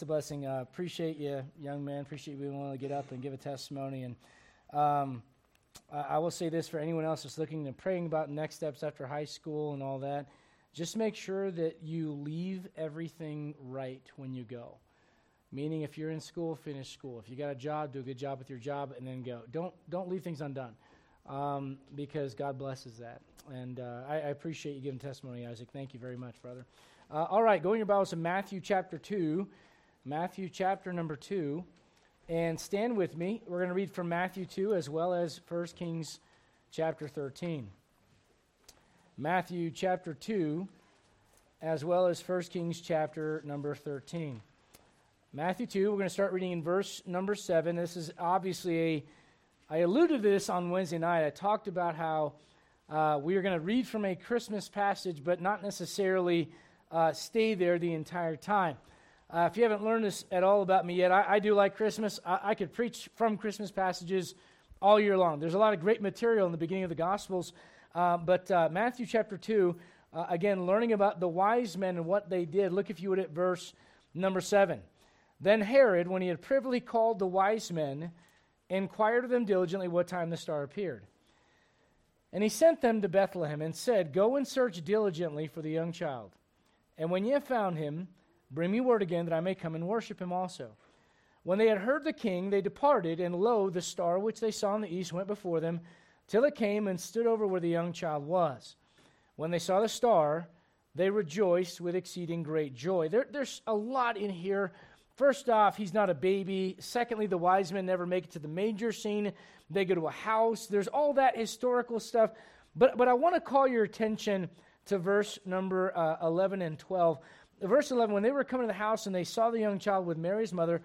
It's a blessing. Uh, appreciate you, young man. Appreciate you being willing to get up and give a testimony. And um, I, I will say this for anyone else that's looking and praying about next steps after high school and all that. Just make sure that you leave everything right when you go. Meaning, if you're in school, finish school. If you got a job, do a good job with your job, and then go. Don't don't leave things undone, um, because God blesses that. And uh, I, I, appreciate you giving testimony, Isaac. Thank you very much, brother. Uh, all right, go in your Bibles to Matthew chapter two, Matthew chapter number two, and stand with me. We're going to read from Matthew two as well as 1 Kings chapter thirteen. Matthew chapter two, as well as 1 Kings chapter number thirteen. Matthew 2, we're going to start reading in verse number 7. This is obviously a, I alluded to this on Wednesday night. I talked about how uh, we are going to read from a Christmas passage, but not necessarily uh, stay there the entire time. Uh, if you haven't learned this at all about me yet, I, I do like Christmas. I, I, could preach from Christmas passages all year long. There's a lot of great material in the beginning of the Gospels, uh, but uh, Matthew chapter 2, uh, again, learning about the wise men and what they did. Look, if you would, at verse number 7. Then Herod, when he had privily called the wise men, inquired of them diligently what time the star appeared. And he sent them to Bethlehem and said, Go and search diligently for the young child. And when ye have found him, bring me word again that I may come and worship him also. When they had heard the king, they departed, and lo, the star which they saw in the east went before them, till it came and stood over where the young child was. When they saw the star, they rejoiced with exceeding great joy. There, there's a lot in here First off, he's not a baby. Secondly, the wise men never make it to the manger scene. They go to a house. There's all that historical stuff. But, but I want to call your attention to verse number uh, 11 and 12. Verse 11 When they were coming to the house and they saw the young child with Mary's mother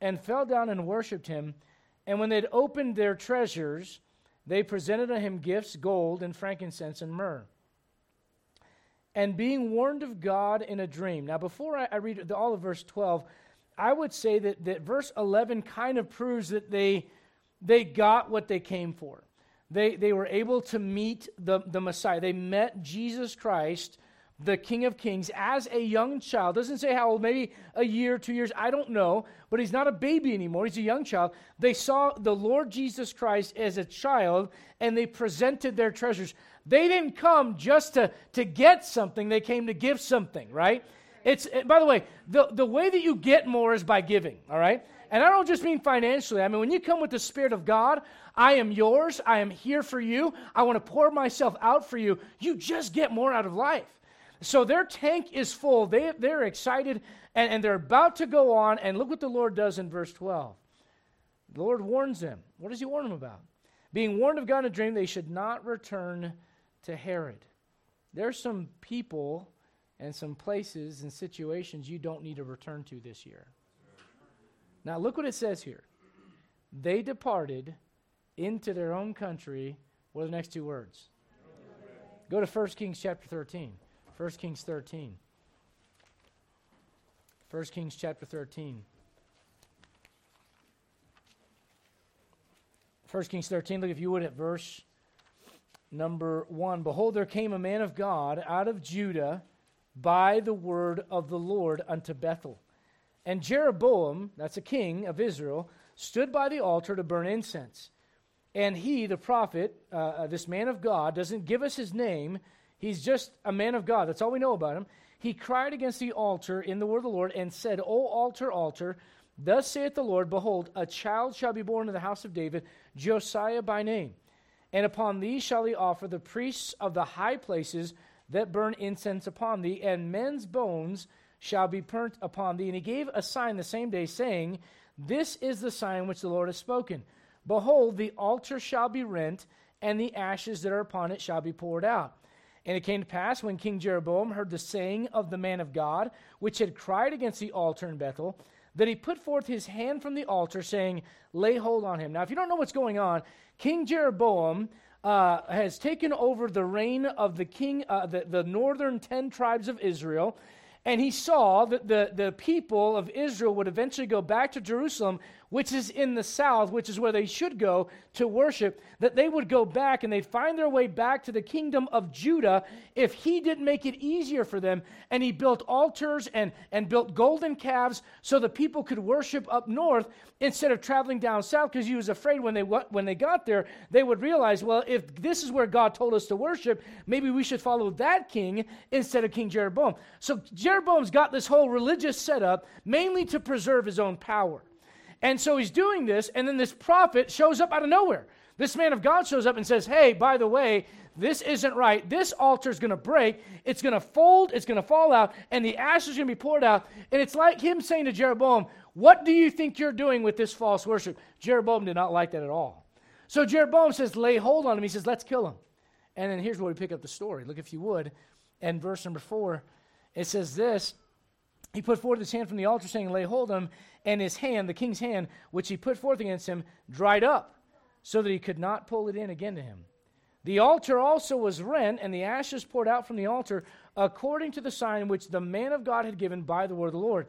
and fell down and worshipped him, and when they'd opened their treasures, they presented to him gifts, gold and frankincense and myrrh. And being warned of God in a dream. Now, before I, read all of verse 12, I would say that, that verse 11 kind of proves that they, they got what they came for. They, they were able to meet the, the Messiah. They met Jesus Christ, the King of Kings, as a young child. Doesn't say how old, maybe a year, two years, I don't know, but he's not a baby anymore. He's a young child. They saw the Lord Jesus Christ as a child, and they presented their treasures. They didn't come just to, to get something, they came to give something, right? It's by the way, the, the way that you get more is by giving, all right? And I don't just mean financially. I mean, when you come with the Spirit of God, I am yours. I am here for you. I want to pour myself out for you. You just get more out of life. So their tank is full. They, they're excited and, and they're about to go on. And look what the Lord does in verse 12. The Lord warns them. What does he warn them about? Being warned of God in a dream, they should not return to Herod. There's some people and some places and situations you don't need to return to this year. Now, look what it says here. They departed into their own country. What are the next two words? Go to 1 Kings chapter 13. 1 Kings 13. 1 Kings chapter 13. 1 Kings 13, look if you would at verse number 1. Behold, there came a man of God out of Judah by the word of the Lord unto Bethel. And Jeroboam, that's a king of Israel, stood by the altar to burn incense. And he, the prophet, uh, uh, this man of God, doesn't give us his name. He's just a man of God. That's all we know about him. He cried against the altar in the word of the Lord and said, O altar, altar, thus saith the Lord, Behold, a child shall be born in the house of David, Josiah by name. And upon thee shall he offer the priests of the high places that burn incense upon thee, and men's bones shall be burnt upon thee. And he gave a sign the same day, saying, This is the sign which the Lord has spoken. Behold, the altar shall be rent, and the ashes that are upon it shall be poured out. And it came to pass when King Jeroboam heard the saying of the man of God, which had cried against the altar in Bethel, that he put forth his hand from the altar, saying, Lay hold on him. Now, if you don't know what's going on, King Jeroboam uh, has taken over the reign of the king, uh, the, the northern ten tribes of Israel. and he saw that the, the people of Israel would eventually go back to Jerusalem, which is in the south, which is where they should go to worship, that they would go back and they'd find their way back to the kingdom of Judah if he didn't make it easier for them. And he built altars and, and built golden calves so the people could worship up north instead of traveling down south because he was afraid when they, when they got there, they would realize, well, if this is where God told us to worship, maybe we should follow that king instead of King Jeroboam. So Jeroboam's got this whole religious setup mainly to preserve his own power. And so he's doing this, and then this prophet shows up out of nowhere. This man of God shows up and says, Hey, by the way, this isn't right. This altar is going to break. It's going to fold. It's going to fall out, and the ashes are going to be poured out. And it's like him saying to Jeroboam, What do you think you're doing with this false worship? Jeroboam did not like that at all. So Jeroboam says, Lay hold on him. He says, Let's kill him. And then here's where we pick up the story. Look, if you would, and verse number four, it says this He put forth his hand from the altar, saying, Lay hold on him and his hand, the king's hand, which he put forth against him, dried up, so that he could not pull it in again to him. The altar also was rent, and the ashes poured out from the altar, according to the sign which the man of God had given by the word of the Lord.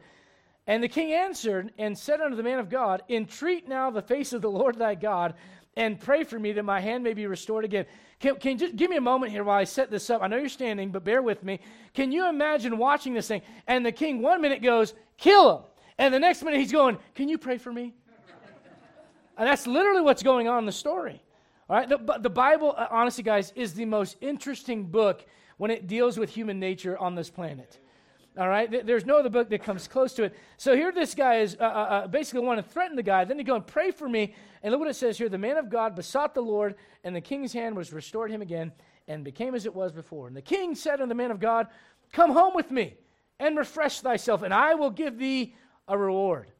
And the king answered and said unto the man of God, Entreat now the face of the Lord thy God, and pray for me that my hand may be restored again. Can, can you just give me a moment here while I set this up? I know you're standing, but bear with me. Can you imagine watching this thing? And the king one minute goes, Kill him. And the next minute he's going, Can you pray for me? and that's literally what's going on in the story. All right, the, the Bible, uh, honestly, guys, is the most interesting book when it deals with human nature on this planet. All right, there's no other book that comes close to it. So here, this guy is uh, uh, uh basically want to threaten the guy. Then he go and pray for me. And look what it says here: the man of God besought the Lord, and the king's hand was restored him again, and became as it was before. And the king said unto the man of God, "Come home with me, and refresh thyself, and I will give thee a reward.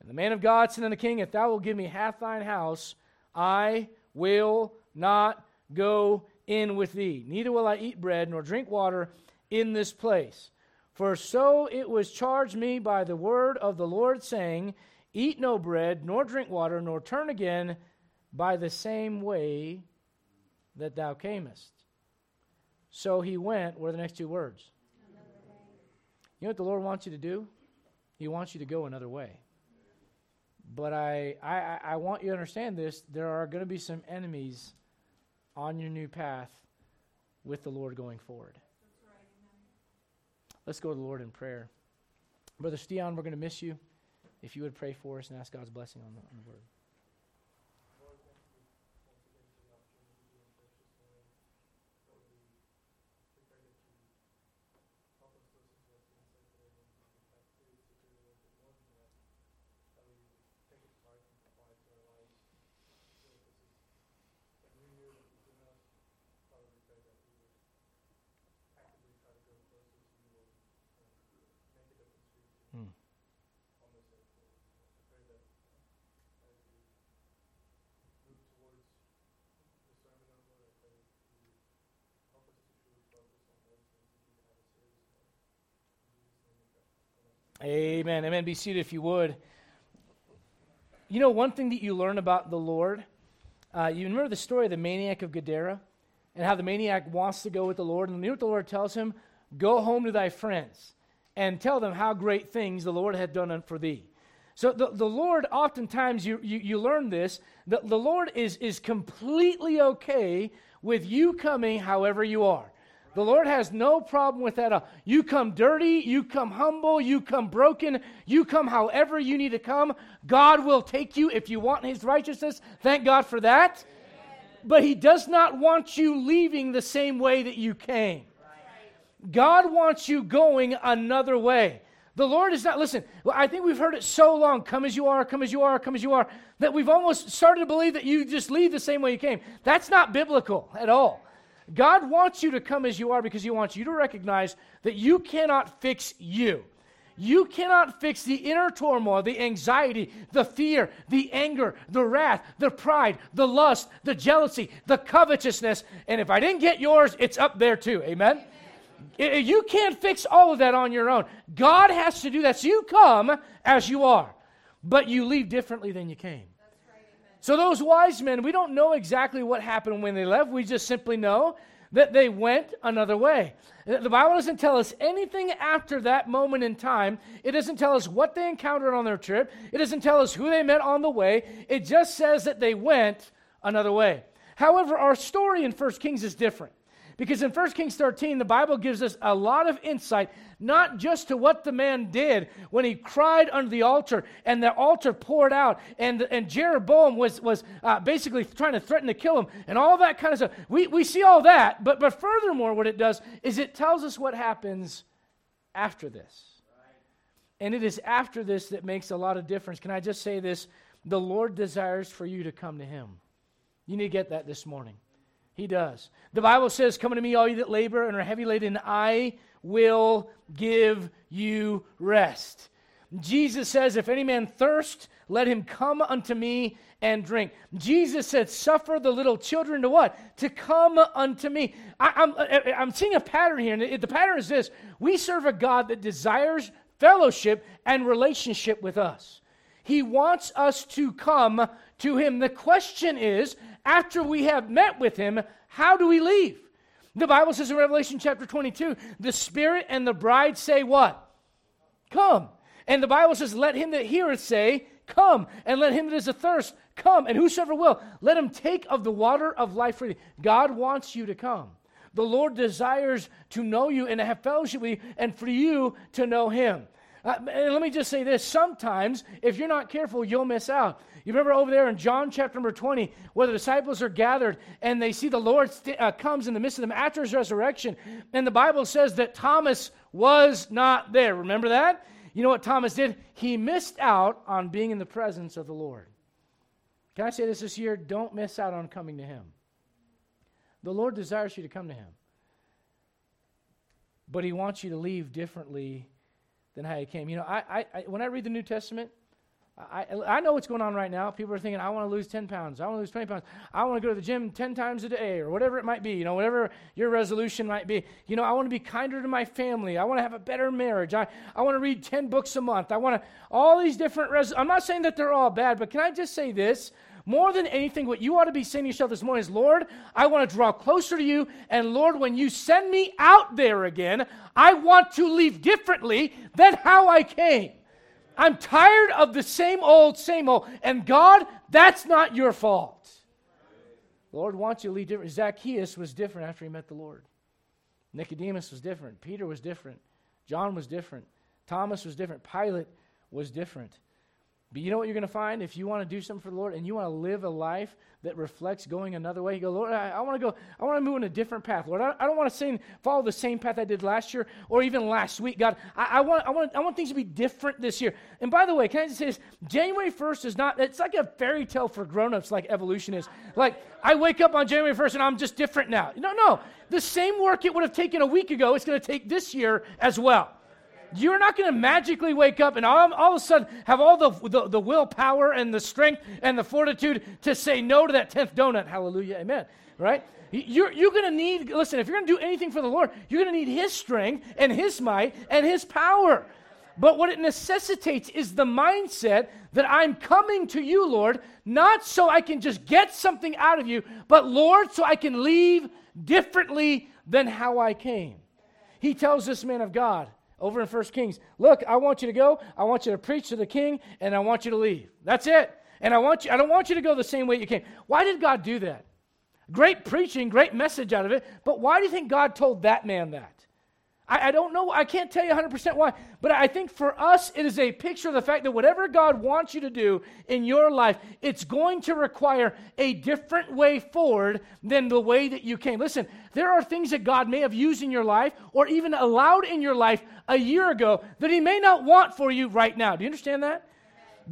And the man of God said unto the king, If thou wilt give me half thine house, I will not go in with thee. Neither will I eat bread nor drink water in this place. For so it was charged me by the word of the Lord, saying, Eat no bread, nor drink water, nor turn again by the same way that thou camest. So he went. What are the next two words? You know what the Lord wants you to do? He wants you to go another way. But I, I, I want you to understand this. There are going to be some enemies on your new path with the Lord going forward. Let's go to the Lord in prayer. Brother Steon, we're going to miss you. If you would pray for us and ask God's blessing on the, on the word. Amen. Amen. Be seated if you would. You know, one thing that you learn about the Lord, uh, you remember the story of the maniac of Gadara and how the maniac wants to go with the Lord. And you know what the Lord tells him? Go home to thy friends and tell them how great things the Lord had done for thee. So the, the Lord, oftentimes you, you, you learn this, the, the Lord is, is completely okay with you coming however you are. The Lord has no problem with that. You come dirty, you come humble, you come broken, you come however you need to come. God will take you if you want His righteousness. Thank God for that. But He does not want you leaving the same way that you came. God wants you going another way. The Lord is not, listen, I think we've heard it so long come as you are, come as you are, come as you are, that we've almost started to believe that you just leave the same way you came. That's not biblical at all. God wants you to come as you are because He wants you to recognize that you cannot fix you. You cannot fix the inner turmoil, the anxiety, the fear, the anger, the wrath, the pride, the lust, the jealousy, the covetousness. And if I didn't get yours, it's up there too. Amen? You can't fix all of that on your own. God has to do that. So you come as you are, but you leave differently than you came. So, those wise men, we don't know exactly what happened when they left. We just simply know that they went another way. The Bible doesn't tell us anything after that moment in time. It doesn't tell us what they encountered on their trip. It doesn't tell us who they met on the way. It just says that they went another way. However, our story in 1 Kings is different. Because in 1 Kings 13, the Bible gives us a lot of insight, not just to what the man did when he cried under the altar and the altar poured out, and, and Jeroboam was, was uh, basically trying to threaten to kill him, and all that kind of stuff. We, we see all that, but, but furthermore, what it does is it tells us what happens after this. And it is after this that makes a lot of difference. Can I just say this? The Lord desires for you to come to Him. You need to get that this morning. He does. The Bible says, Come unto me, all you that labor and are heavy laden, I will give you rest. Jesus says, If any man thirst, let him come unto me and drink. Jesus said, Suffer the little children to what? To come unto me. I, am I'm, I'm seeing a pattern here, and the pattern is this we serve a God that desires fellowship and relationship with us. He wants us to come to Him. The question is, after we have met with him, how do we leave? The Bible says in Revelation chapter 22, the Spirit and the bride say, What? Come. And the Bible says, Let him that heareth say, Come. And let him that is athirst come. And whosoever will, let him take of the water of life freely. God wants you to come. The Lord desires to know you and to have fellowship with you and for you to know him. Uh, and let me just say this sometimes, if you're not careful, you'll miss out. You remember over there in John chapter number 20, where the disciples are gathered and they see the Lord st- uh, comes in the midst of them after his resurrection. And the Bible says that Thomas was not there. Remember that? You know what Thomas did? He missed out on being in the presence of the Lord. Can I say this this year? Don't miss out on coming to him. The Lord desires you to come to him. But he wants you to leave differently than how you came. You know, I, I, I when I read the New Testament, I, I know what's going on right now. People are thinking, I want to lose 10 pounds. I want to lose 20 pounds. I want to go to the gym 10 times a day or whatever it might be. You know, whatever your resolution might be. You know, I want to be kinder to my family. I want to have a better marriage. I, I want to read 10 books a month. I want to, all these different, res- I'm not saying that they're all bad, but can I just say this? More than anything, what you ought to be saying to yourself this morning is, Lord, I want to draw closer to you. And Lord, when you send me out there again, I want to leave differently than how I came. I'm tired of the same old, same old. And God, that's not your fault. The Lord wants you to lead different. Zacchaeus was different after he met the Lord. Nicodemus was different. Peter was different. John was different. Thomas was different. Pilate was different. But you know what you're going to find if you want to do something for the Lord and you want to live a life that reflects going another way? You go, Lord, I, I want to go, I want to move in a different path. Lord, I, I don't want to sing, follow the same path I did last year or even last week. God, I, I, want, I, want, I want things to be different this year. And by the way, can I just say this? January 1st is not, it's like a fairy tale for grown-ups like evolution is. Like, I wake up on January 1st and I'm just different now. No, no. The same work it would have taken a week ago, it's going to take this year as well. You're not going to magically wake up and all, all, of a sudden have all the, the, the willpower and the strength and the fortitude to say no to that 10th donut. Hallelujah. Amen. Right? You're, you're going to need, listen, if you're going to do anything for the Lord, you're going to need His strength and His might and His power. But what it necessitates is the mindset that I'm coming to you, Lord, not so I can just get something out of you, but Lord, so I can leave differently than how I came. He tells this man of God, over in First Kings. Look, I want you to go. I want you to preach to the king, and I want you to leave. That's it. And I want you. I don't want you to go the same way you came. Why did God do that? Great preaching, great message out of it. But why do you think God told that man that? I, I, don't know. I can't tell you 100% why. But I think for us, it is a picture of the fact that whatever God wants you to do in your life, it's going to require a different way forward than the way that you came. Listen, there are things that God may have used in your life or even allowed in your life a year ago that He may not want for you right now. Do you understand that?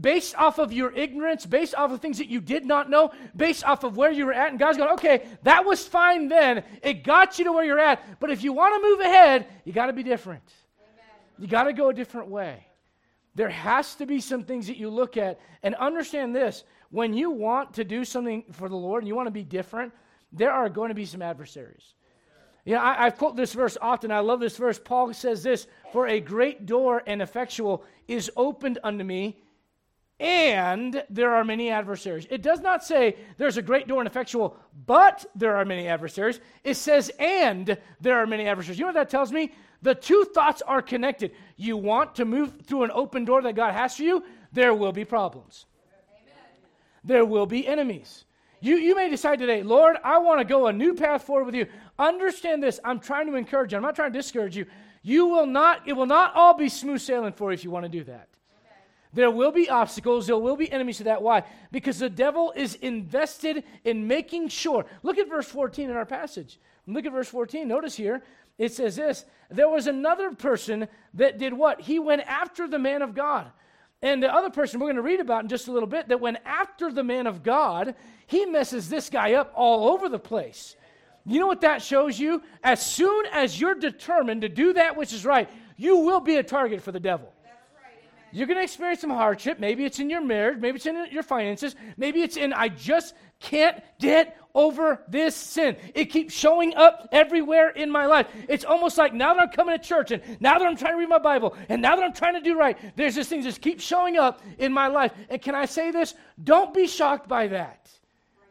Based off of your ignorance, based off of things that you did not know, based off of where you were at. And God's going, okay, that was fine then. It got you to where you're at. But if you want to move ahead, you got to be different. Amen. You got to go a different way. There has to be some things that you look at and understand this. When you want to do something for the Lord and you want to be different, there are going to be some adversaries. You know, I, I've quoted this verse often. I love this verse. Paul says this For a great door and effectual is opened unto me, and there are many adversaries. It does not say there's a great door and effectual, but there are many adversaries. It says, and there are many adversaries. You know what that tells me? The two thoughts are connected. You want to move through an open door that God has for you, there will be problems. Amen. There will be enemies. You, you may decide today, Lord, I want to go a new path forward with you. Understand this. I'm trying to encourage you. I'm not trying to discourage you. You will not, it will not all be smooth sailing for you if you want to do that. There will be obstacles. There will be enemies to that. Why? Because the devil is invested in making sure. Look at verse 14 in our passage. Look at verse 14. Notice here, it says this There was another person that did what? He went after the man of God. And the other person we're going to read about in just a little bit that went after the man of God, he messes this guy up all over the place. You know what that shows you? As soon as you're determined to do that which is right, you will be a target for the devil. You're going to experience some hardship. Maybe it's in your marriage. Maybe it's in your finances. Maybe it's in, I just can't get over this sin. It keeps showing up everywhere in my life. It's almost like now that I'm coming to church and now that I'm trying to read my Bible and now that I'm trying to do right, there's this thing that just keeps showing up in my life. And can I say this? Don't be shocked by that.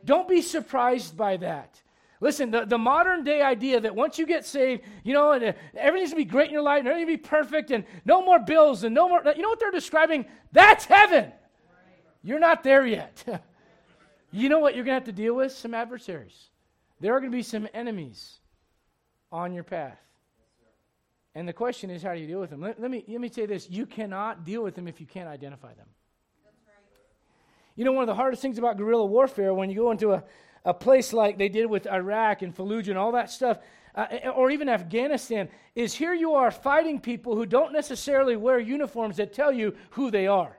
Don't be surprised by that. Listen, the, the modern day idea that once you get saved, you know, and, uh, everything's going to be great in your life and everything's going to be perfect and no more bills and no more, you know what they're describing? That's heaven. You're not there yet. you know what you're going to have to deal with? Some adversaries. There are going to be some enemies on your path. And the question is, how do you deal with them? Let, let, me, let me say this you cannot deal with them if you can't identify them. You know, one of the hardest things about guerrilla warfare when you go into a, a place like they did with Iraq and Fallujah and all that stuff, uh, or even Afghanistan, is here you are fighting people who don't necessarily wear uniforms that tell you who they are.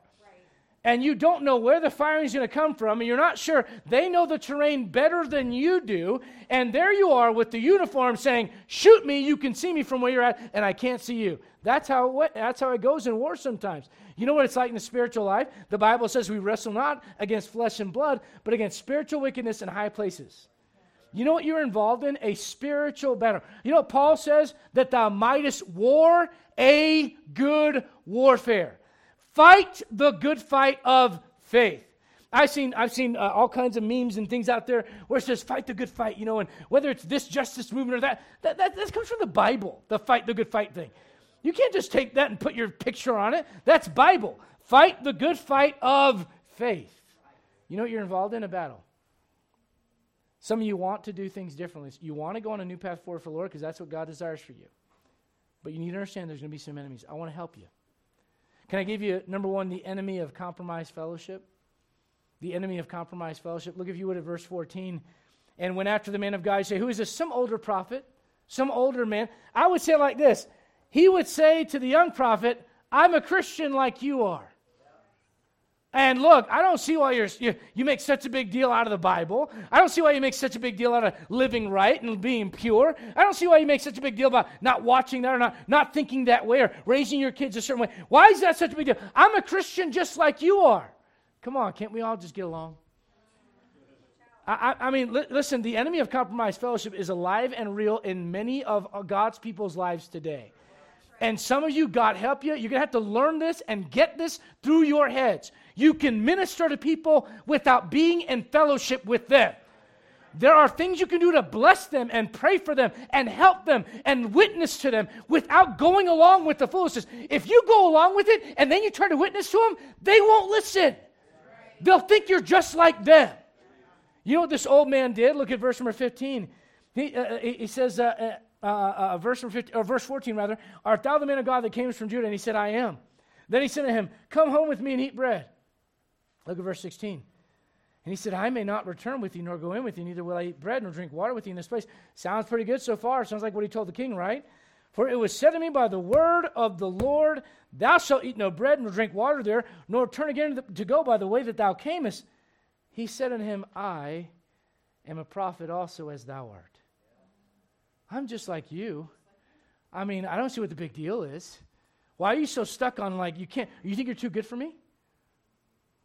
And you don't know where the firing is going to come from, and you're not sure. They know the terrain better than you do. And there you are with the uniform saying, Shoot me, you can see me from where you're at, and I can't see you. That's how, that's how it goes in war sometimes. You know what it's like in the spiritual life? The Bible says we wrestle not against flesh and blood, but against spiritual wickedness in high places. You know what you're involved in? A spiritual battle. You know what Paul says? That thou mightest war a good warfare. Fight the good fight of faith. I've seen, I've seen uh, all kinds of memes and things out there where it says, fight the good fight, you know, and whether it's this justice movement or that, that, that, that comes from the Bible, the fight the good fight thing. You can't just take that and put your picture on it. That's Bible. Fight the good fight of faith. You know what you're involved in? A battle. Some of you want to do things differently. You want to go on a new path forward for the Lord because that's what God desires for you. But you need to understand there's going to be some enemies. I want to help you. Can I give you, number one, the enemy of compromised fellowship? The enemy of compromised fellowship. Look, if you would, at verse 14. And went after the man of God, say, Who is this? Some older prophet, some older man. I would say like this he would say to the young prophet, I'm a Christian like you are. And look, I don't see why you're, you, you make such a big deal out of the Bible. I don't see why you make such a big deal out of living right and being pure. I don't see why you make such a big deal about not watching that or not, not thinking that way or raising your kids a certain way. Why is that such a big deal? I'm a Christian just like you are. Come on, can't we all just get along? I, I, mean, li- listen, the enemy of compromised fellowship is alive and real in many of God's people's lives today. And some of you, God help you, you're going to have to learn this and get this through your heads. You can minister to people without being in fellowship with them. There are things you can do to bless them and pray for them and help them and witness to them without going along with the foolishness. If you go along with it and then you try to witness to them, they won't listen. They'll think you're just like them. You know what this old man did? Look at verse number 15. He, uh, he says, uh, uh uh, uh, verse, 15, or verse 14 rather, Art thou the man of God that came from Judah? And he said, I am. Then he said to him, Come home with me and eat bread. Look at verse 16. And he said, I may not return with you nor go in with you, neither will I eat bread nor drink water with you in this place. Sounds pretty good so far. Sounds like what he told the king, right? For it was said to me by the word of the Lord, Thou shalt eat no bread nor drink water there, nor turn again to go by the way that thou camest. He said unto him, I am a prophet also as thou art. I'm just like you. I mean, I don't see what the big deal is. Why are you so stuck on like you can't? You think you're too good for me?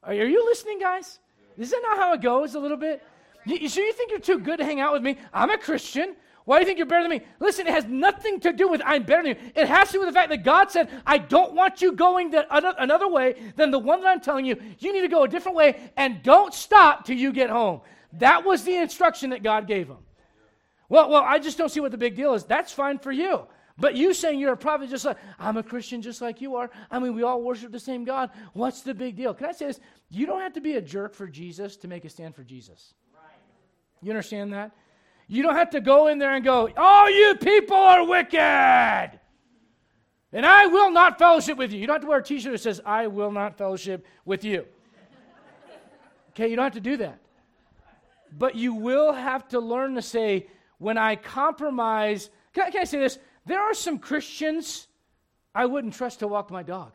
Are, you listening, guys? Is that not how it goes a little bit? You, so you think you're too good to hang out with me? I'm a Christian. Why do you think you're better than me? Listen, it has nothing to do with I'm better than you. It has to do with the fact that God said, I don't want you going the, another way than the one that I'm telling you. You need to go a different way and don't stop till you get home. That was the instruction that God gave him. Well, well, I just don't see what the big deal is. That's fine for you. But you saying you're a prophet just like, I'm a Christian just like you are. I mean, we all worship the same God. What's the big deal? Can I say this? You don't have to be a jerk for Jesus to make a stand for Jesus. You understand that? You don't have to go in there and go, All you people are wicked. And I will not fellowship with you. You don't have to wear a t shirt that says, I will not fellowship with you. Okay, you don't have to do that. But you will have to learn to say, when I compromise, can I, can I say this? There are some Christians I wouldn't trust to walk my dog.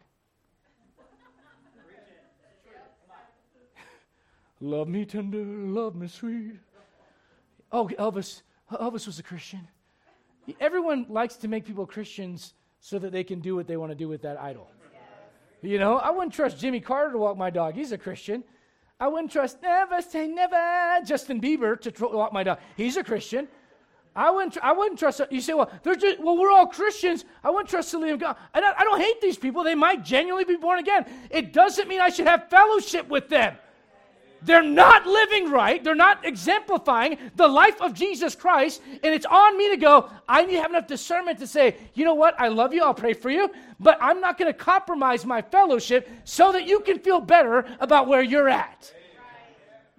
love me tender, love me sweet. Oh, Elvis, Elvis was a Christian. Everyone likes to make people Christians so that they can do what they want to do with that idol. You know, I wouldn't trust Jimmy Carter to walk my dog. He's a Christian. I wouldn't trust never say never Justin Bieber to walk my dog. He's a Christian. I wouldn't. I wouldn't trust. You say, well, they're just, well, we're all Christians. I wouldn't trust to leave God. I, I don't hate these people. They might genuinely be born again. It doesn't mean I should have fellowship with them. They're not living right. They're not exemplifying the life of Jesus Christ. And it's on me to go, I need to have enough discernment to say, you know what? I love you. I'll pray for you. But I'm not going to compromise my fellowship so that you can feel better about where you're at.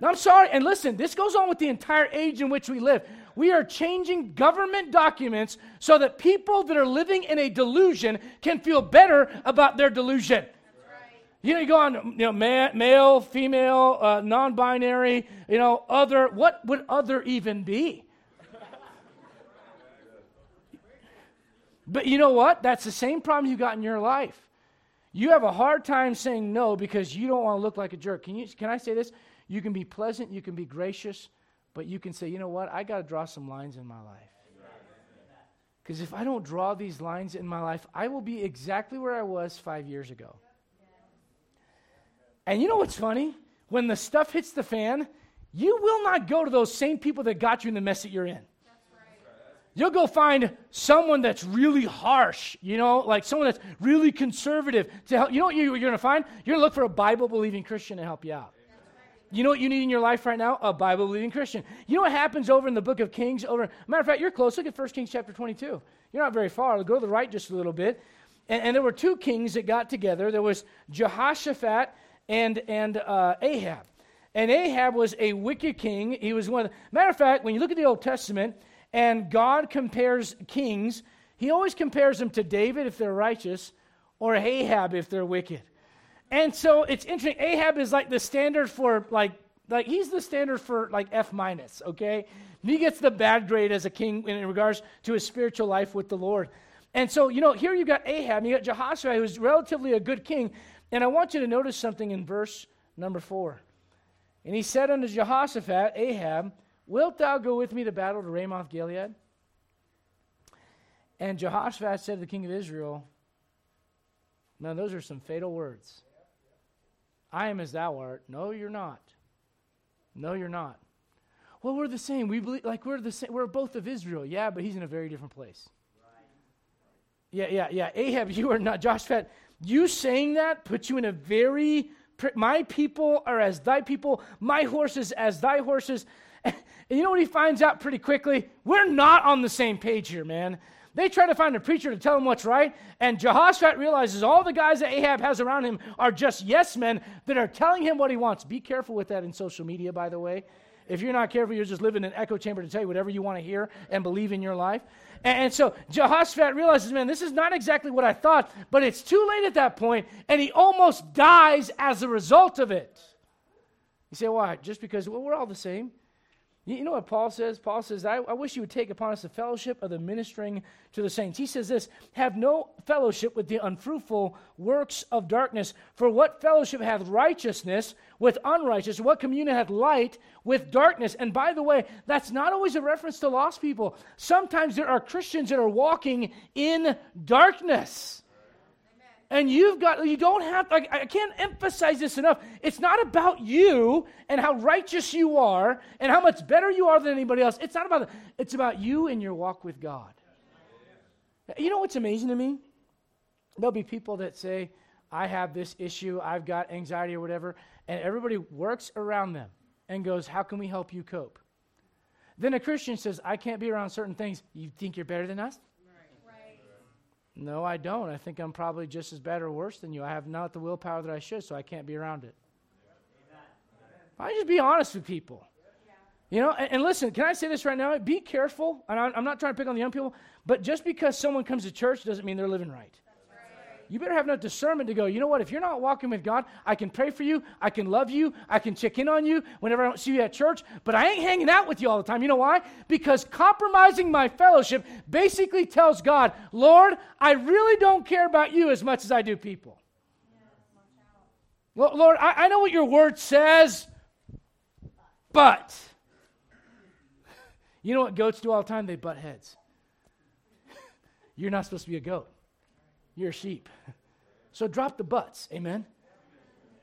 I'm sorry. And listen, this goes on with the entire age in which we live we are changing government documents so that people that are living in a delusion can feel better about their delusion. You know, you go on, you know, male, female, uh, non-binary, you know, other. What would other even be? but you know what? That's the same problem you got in your life. You have a hard time saying no because you don't want to look like a jerk. Can you? Can I say this? You can be pleasant. You can be gracious. But you can say, you know what? I got to draw some lines in my life. Because if I don't draw these lines in my life, I will be exactly where I was five years ago. And you know what's funny? When the stuff hits the fan, you will not go to those same people that got you in the mess that you're in. You'll go find someone that's really harsh, you know, like someone that's really conservative to help. You know what you're going to find? You're going to look for a Bible believing Christian to help you out. You know what you need in your life right now? A Bible believing Christian. You know what happens over in the book of Kings? Over, matter of fact, you're close. Look at 1 Kings chapter 22. You're not very far. Go to the right just a little bit. And, and there were two kings that got together. There was Jehoshaphat and, and uh, Ahab. And Ahab was a wicked king. He was one of the, matter of fact, when you look at the Old Testament and God compares kings, he always compares them to David if they're righteous or Ahab if they're wicked. And so it's interesting. Ahab is like the standard for like like he's the standard for like F minus, okay? he gets the bad grade as a king in regards to his spiritual life with the Lord. And so, you know, here you got Ahab, you got Jehoshaphat, who's relatively a good king. And I want you to notice something in verse number four. And he said unto Jehoshaphat, Ahab, Wilt thou go with me to battle to Ramoth Gilead? And Jehoshaphat said to the king of Israel, Now, those are some fatal words. I am as thou art. No, you're not. No, you're not. Well, we're the same. We believe like we're the same. We're both of Israel. Yeah, but he's in a very different place. Yeah, yeah, yeah. Ahab, you are not. Joshua, you saying that puts you in a very. My people are as thy people. My horses as thy horses. And you know what he finds out pretty quickly? We're not on the same page here, man. They try to find a preacher to tell them what's right, and Jehoshaphat realizes all the guys that Ahab has around him are just yes men that are telling him what he wants. Be careful with that in social media, by the way. If you're not careful, you're just living in an echo chamber to tell you whatever you want to hear and believe in your life. And, and so Jehoshaphat realizes, man, this is not exactly what I thought, but it's too late at that point, and he almost dies as a result of it. You say, why? Just because, well, we're all the same. You know what Paul says? Paul says, I, I, wish you would take upon us the fellowship of the ministering to the saints. He says this Have no fellowship with the unfruitful works of darkness. For what fellowship hath righteousness with unrighteousness? What communion hath light with darkness? And by the way, that's not always a reference to lost people. Sometimes there are Christians that are walking in darkness. And you've got, you don't have, like, I can't emphasize this enough. It's not about you and how righteous you are and how much better you are than anybody else. It's not about that. It's about you and your walk with God. You know what's amazing to me? There'll be people that say, I have this issue, I've got anxiety or whatever, and everybody works around them and goes, How can we help you cope? Then a Christian says, I can't be around certain things. You think you're better than us? No, I don't. I think I'm probably just as bad or worse than you. I have not the willpower that I should, so I can't be around it. I just be honest with people. You know, and, and, listen, can I say this right now? Be careful, and I'm, I'm not trying to pick on the young people, but just because someone comes to church doesn't mean they're living right you better have enough discernment to go, you know what, if you're not walking with God, I can pray for you, I can love you, I can check in on you whenever I don't see you at church, but I ain't hanging out with you all the time. You know why? Because compromising my fellowship basically tells God, Lord, I really don't care about you as much as I do people. Well, Lord, I, I know what your word says, but you know what goats do all the time? They butt heads. You're not supposed to be a goat. You're sheep. So drop the butts. Amen.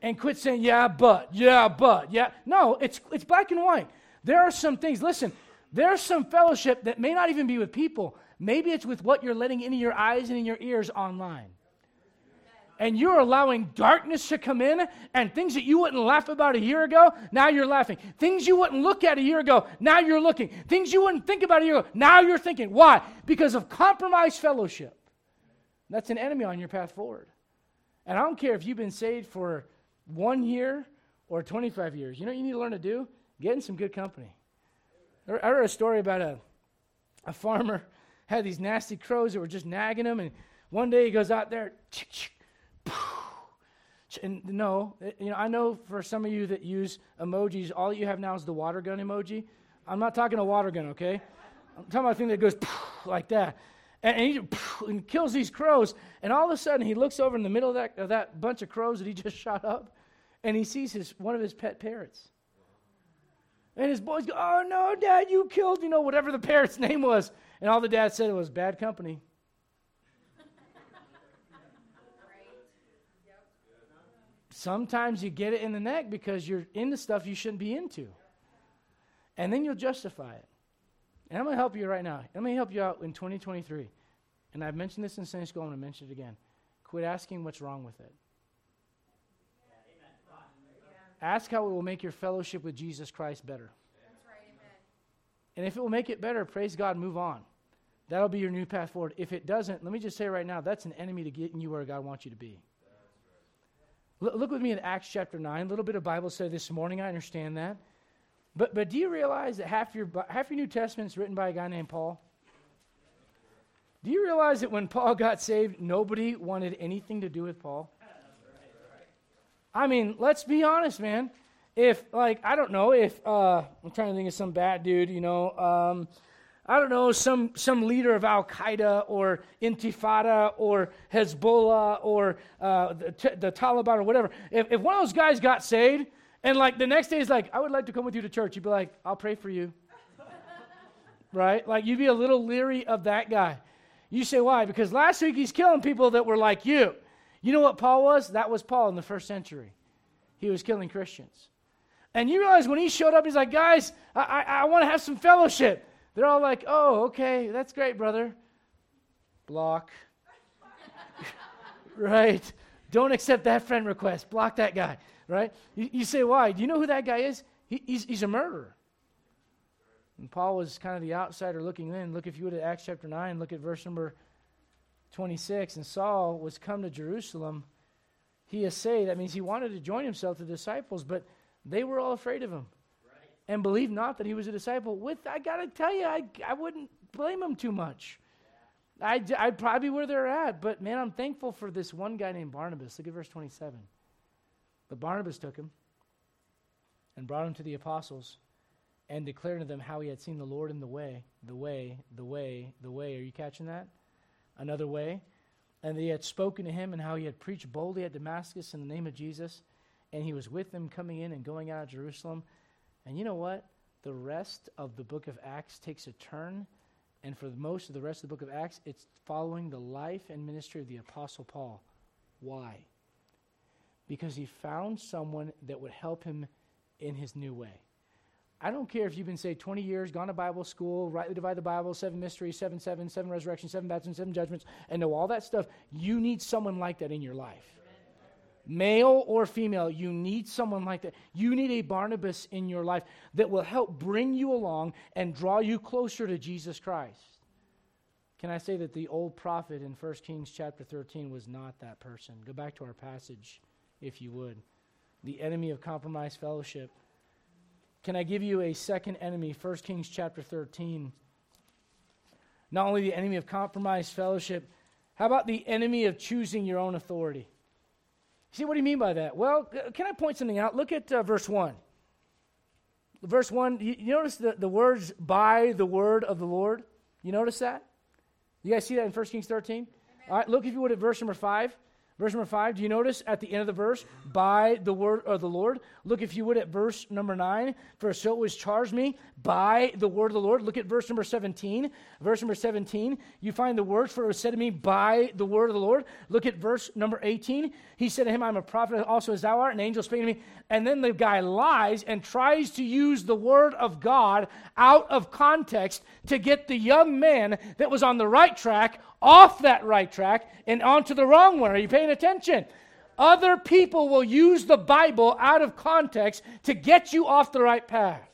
And quit saying, yeah, but, yeah, but, yeah. No, it's, it's black and white. There are some things, listen, there's some fellowship that may not even be with people. Maybe it's with what you're letting into your eyes and in your ears online. And you're allowing darkness to come in, and things that you wouldn't laugh about a year ago, now you're laughing. Things you wouldn't look at a year ago, now you're looking. Things you wouldn't think about a year ago, now you're thinking. Why? Because of compromised fellowship. That's an enemy on your path forward. And I don't care if you've been saved for one year or 25 years. You know what you need to learn to do? Get in some good company. I read a story about a, a farmer had these nasty crows that were just nagging him, and one day he goes out there, and no, you know, I know for some of you that use emojis, all you have now is the water gun emoji. I'm not talking a water gun, okay? I'm talking about a thing that goes like that and, and he and kills these crows. And all of a sudden, he looks over in the middle of that, of that bunch of crows that he just shot up, and he sees his, one of his pet parrots. And his boys go, Oh no, dad, you killed, you know, whatever the parrot's name was. And all the dad said it was bad company. Sometimes you get it in the neck because you're into stuff you shouldn't be into. And then you'll justify it. And I'm going to help you right now. Let me help you out in 2023. And I've mentioned this in Sunday school, I'm going to mention it again. Quit asking what's wrong with it. Ask how it will make your fellowship with Jesus Christ better. Right, and if it will make it better, praise God, move on. That'll be your new path forward. If it doesn't, let me just say right now, that's an enemy to getting you where God wants you to be. L- look with me in Acts chapter 9. A little bit of Bible study this morning. I understand that. But, but do you realize that half your, half your New Testament is written by a guy named Paul? Do you realize that when Paul got saved, nobody wanted anything to do with Paul? I mean, let's be honest, man. If, like, I don't know, if, uh, I'm trying to think of some bad dude, you know, um, I don't know, some, some leader of Al Qaeda or Intifada or Hezbollah or uh, the, the, Taliban or whatever. If, if one of those guys got saved, and like the next day, he's like, I would like to come with you to church. You'd be like, I'll pray for you. right? Like you'd be a little leery of that guy. You say, why? Because last week he's killing people that were like you. You know what Paul was? That was Paul in the first century. He was killing Christians. And you realize when he showed up, he's like, guys, I, I, I want to have some fellowship. They're all like, oh, okay, that's great, brother. Block. right? Don't accept that friend request. Block that guy right? You, you, say, why? Do you know who that guy is? He, he's, he's a murderer. And Paul was kind of the outsider looking in. Look, if you would at Acts chapter 9, look at verse number 26. And Saul was come to Jerusalem. He essayed, that means he wanted to join himself to the disciples, but they were all afraid of him. Right. And believed not that he was a disciple. With, I got to tell you, I, I wouldn't blame him too much. I'd, I'd probably where they're at, but man, I'm thankful for this one guy named Barnabas. Look at verse 27. But Barnabas took him and brought him to the apostles and declared to them how he had seen the Lord in the way, the way, the way, the way. Are you catching that? Another way. And he had spoken to him and how he had preached boldly at Damascus in the name of Jesus. And he was with them coming in and going out of Jerusalem. And you know what? The rest of the book of Acts takes a turn. And for most of the rest of the book of Acts, it's following the life and ministry of the Apostle Paul. Why? Because he found someone that would help him in his new way. I don't care if you've been saved 20 years, gone to Bible school, rightly divide the Bible, seven mysteries, seven seven, seven resurrections, seven baptisms, seven judgments, and know all that stuff. You need someone like that in your life. Male or female, you need someone like that. You need a Barnabas in your life that will help bring you along and draw you closer to Jesus Christ. Can I say that the old prophet in 1 Kings chapter 13 was not that person? Go back to our passage, if you would. The enemy of compromised fellowship. Can I give you a second enemy? 1 Kings chapter 13. Not only the enemy of compromised fellowship, how about the enemy of choosing your own authority? See, what do you mean by that? Well, can I point something out? Look at uh, verse 1. Verse 1, you, you notice the, the words by the word of the Lord? You notice that? You guys see that in 1 Kings 13? All right, look if you would at verse number 5. Verse number five, do you notice at the end of the verse, by the word of the Lord? Look, if you would, at verse number nine. For so it was charged me by the word of the Lord. Look at verse number 17. Verse number 17, you find the words, for it was said to me by the word of the Lord. Look at verse number 18. He said to him, I'm a prophet also as thou art. An angel spake to me. And then the guy lies and tries to use the word of God out of context to get the young man that was on the right track off that right track and onto the wrong one. Are you paying attention? Other people will use the Bible out of context to get you off the right path.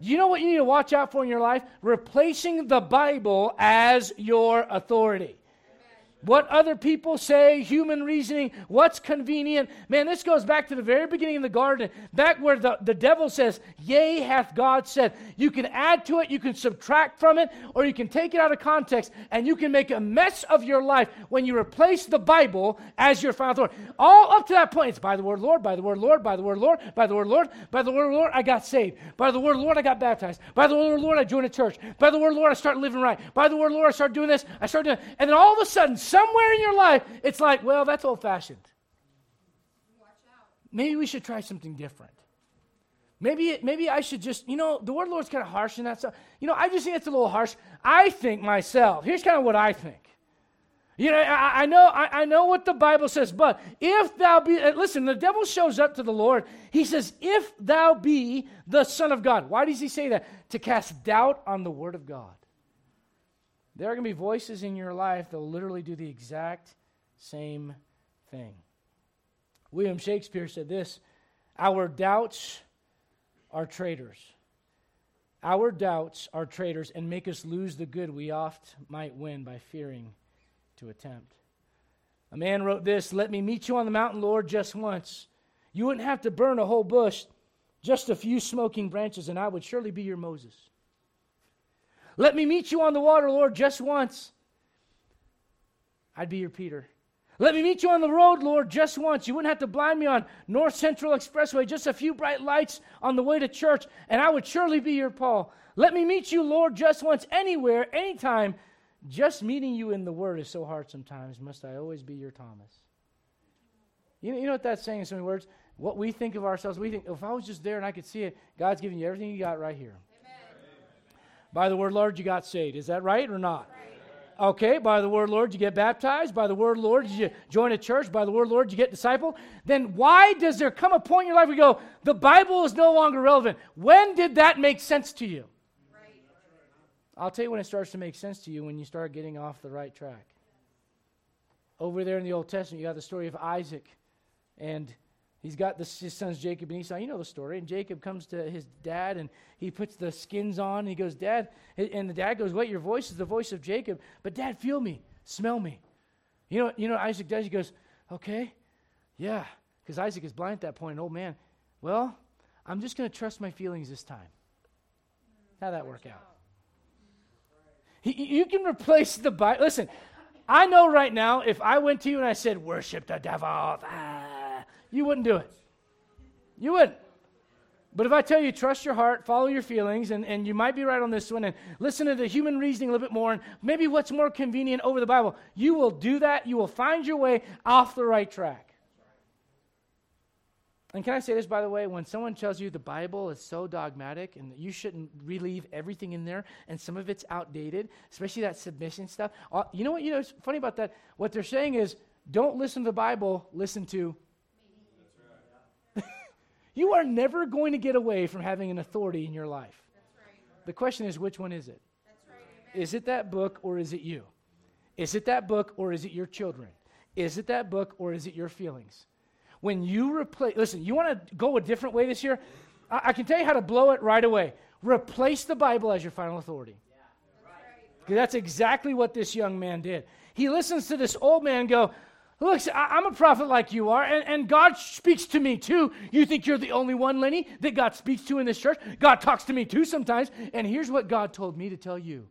Do you know what you need to watch out for in your life? Replacing the Bible as your authority what other people say, human reasoning, what's convenient. Man, this goes back to the very beginning of the garden, back where the, the devil says, Yea, hath God said. You can add to it, you can subtract from it, or you can take it out of context, and you can make a mess of your life when you replace the Bible as your final authority. All up to that point, it's by the word Lord, by the word Lord, by the word Lord, by the word Lord, by the word Lord, I got saved. By the word Lord, I got baptized. By the word Lord, I joined a church. By the word Lord, I started living right. By the word Lord, I started doing this. I started doing, and then all of a sudden, somewhere in your life, it's like, well, that's old fashioned. Maybe we should try something different. Maybe, it, maybe I should just, you know, the word Lord's kind of harsh in that stuff. You know, I just think it's a little harsh. I think myself, here's kind of what I think. You know, I, I know, I, I, know what the Bible says, but if thou be, uh, listen, the devil shows up to the Lord. He says, if thou be the Son of God. Why does he say that? To cast doubt on the word of God. There are going to be voices in your life that will literally do the exact same thing. William Shakespeare said this Our doubts are traitors. Our doubts are traitors and make us lose the good we oft might win by fearing to attempt. A man wrote this Let me meet you on the mountain, Lord, just once. You wouldn't have to burn a whole bush, just a few smoking branches, and I would surely be your Moses. Let me meet you on the water, Lord, just once. I'd be your Peter. Let me meet you on the road, Lord, just once. You wouldn't have to blind me on North Central Expressway, just a few bright lights on the way to church, and I would surely be your Paul. Let me meet you, Lord, just once, anywhere, anytime. Just meeting you in the Word is so hard sometimes. Must I always be your Thomas? You know, you know what that's saying in so many words? What we think of ourselves, we think, if I was just there and I could see it, God's giving you everything you got right here. By the word Lord, you got saved. Is that right or not? Okay, by the word Lord, you get baptized. By the word Lord, you join a church. By the word Lord, you get discipled. Then why does there come a point in your life where you go, the Bible is no longer relevant? When did that make sense to you? I'll tell you when it starts to make sense to you when you start getting off the right track. Over there in the Old Testament, you got the story of Isaac and He's got the, his sons Jacob and Esau. You know the story. And Jacob comes to his dad and he puts the skins on. And he goes, Dad. And the dad goes, Wait, your voice is the voice of Jacob. But dad, feel me, smell me. You know, you know Isaac does? He goes, Okay, yeah. Because Isaac is blind at that point, an old man. Well, I'm just going to trust my feelings this time. How'd that work out? He, you can replace the Bible. Listen, I know right now if I went to you and I said, Worship the devil. Ah, you wouldn't do it. You wouldn't. But if I tell you, trust your heart, follow your feelings, and, and you might be right on this one, and listen to the human reasoning a little bit more, and maybe what's more convenient over the Bible, you will do that. You will find your way off the right track. And can I say this, by the way? When someone tells you the Bible is so dogmatic and you shouldn't relieve everything in there, and some of it's outdated, especially that submission stuff, uh, you know what? You know, it's funny about that. What they're saying is Don't listen to the Bible, listen to. You are never going to get away from having an authority in your life. The question is, which one is it? Is it that book or is it you? Is it that book or is it your children? Is it that book or is it your feelings? When you replace, listen, you want to go a different way this year? I, I, can tell you how to blow it right away. Replace the Bible as your final authority. Yeah. That's exactly what this young man did. He listens to this old man go, Look, I'm a prophet like you are, and, and God speaks to me too. You think you're the only one, Lenny, that God speaks to in this church? God talks to me too sometimes. And here's what God told me to tell you.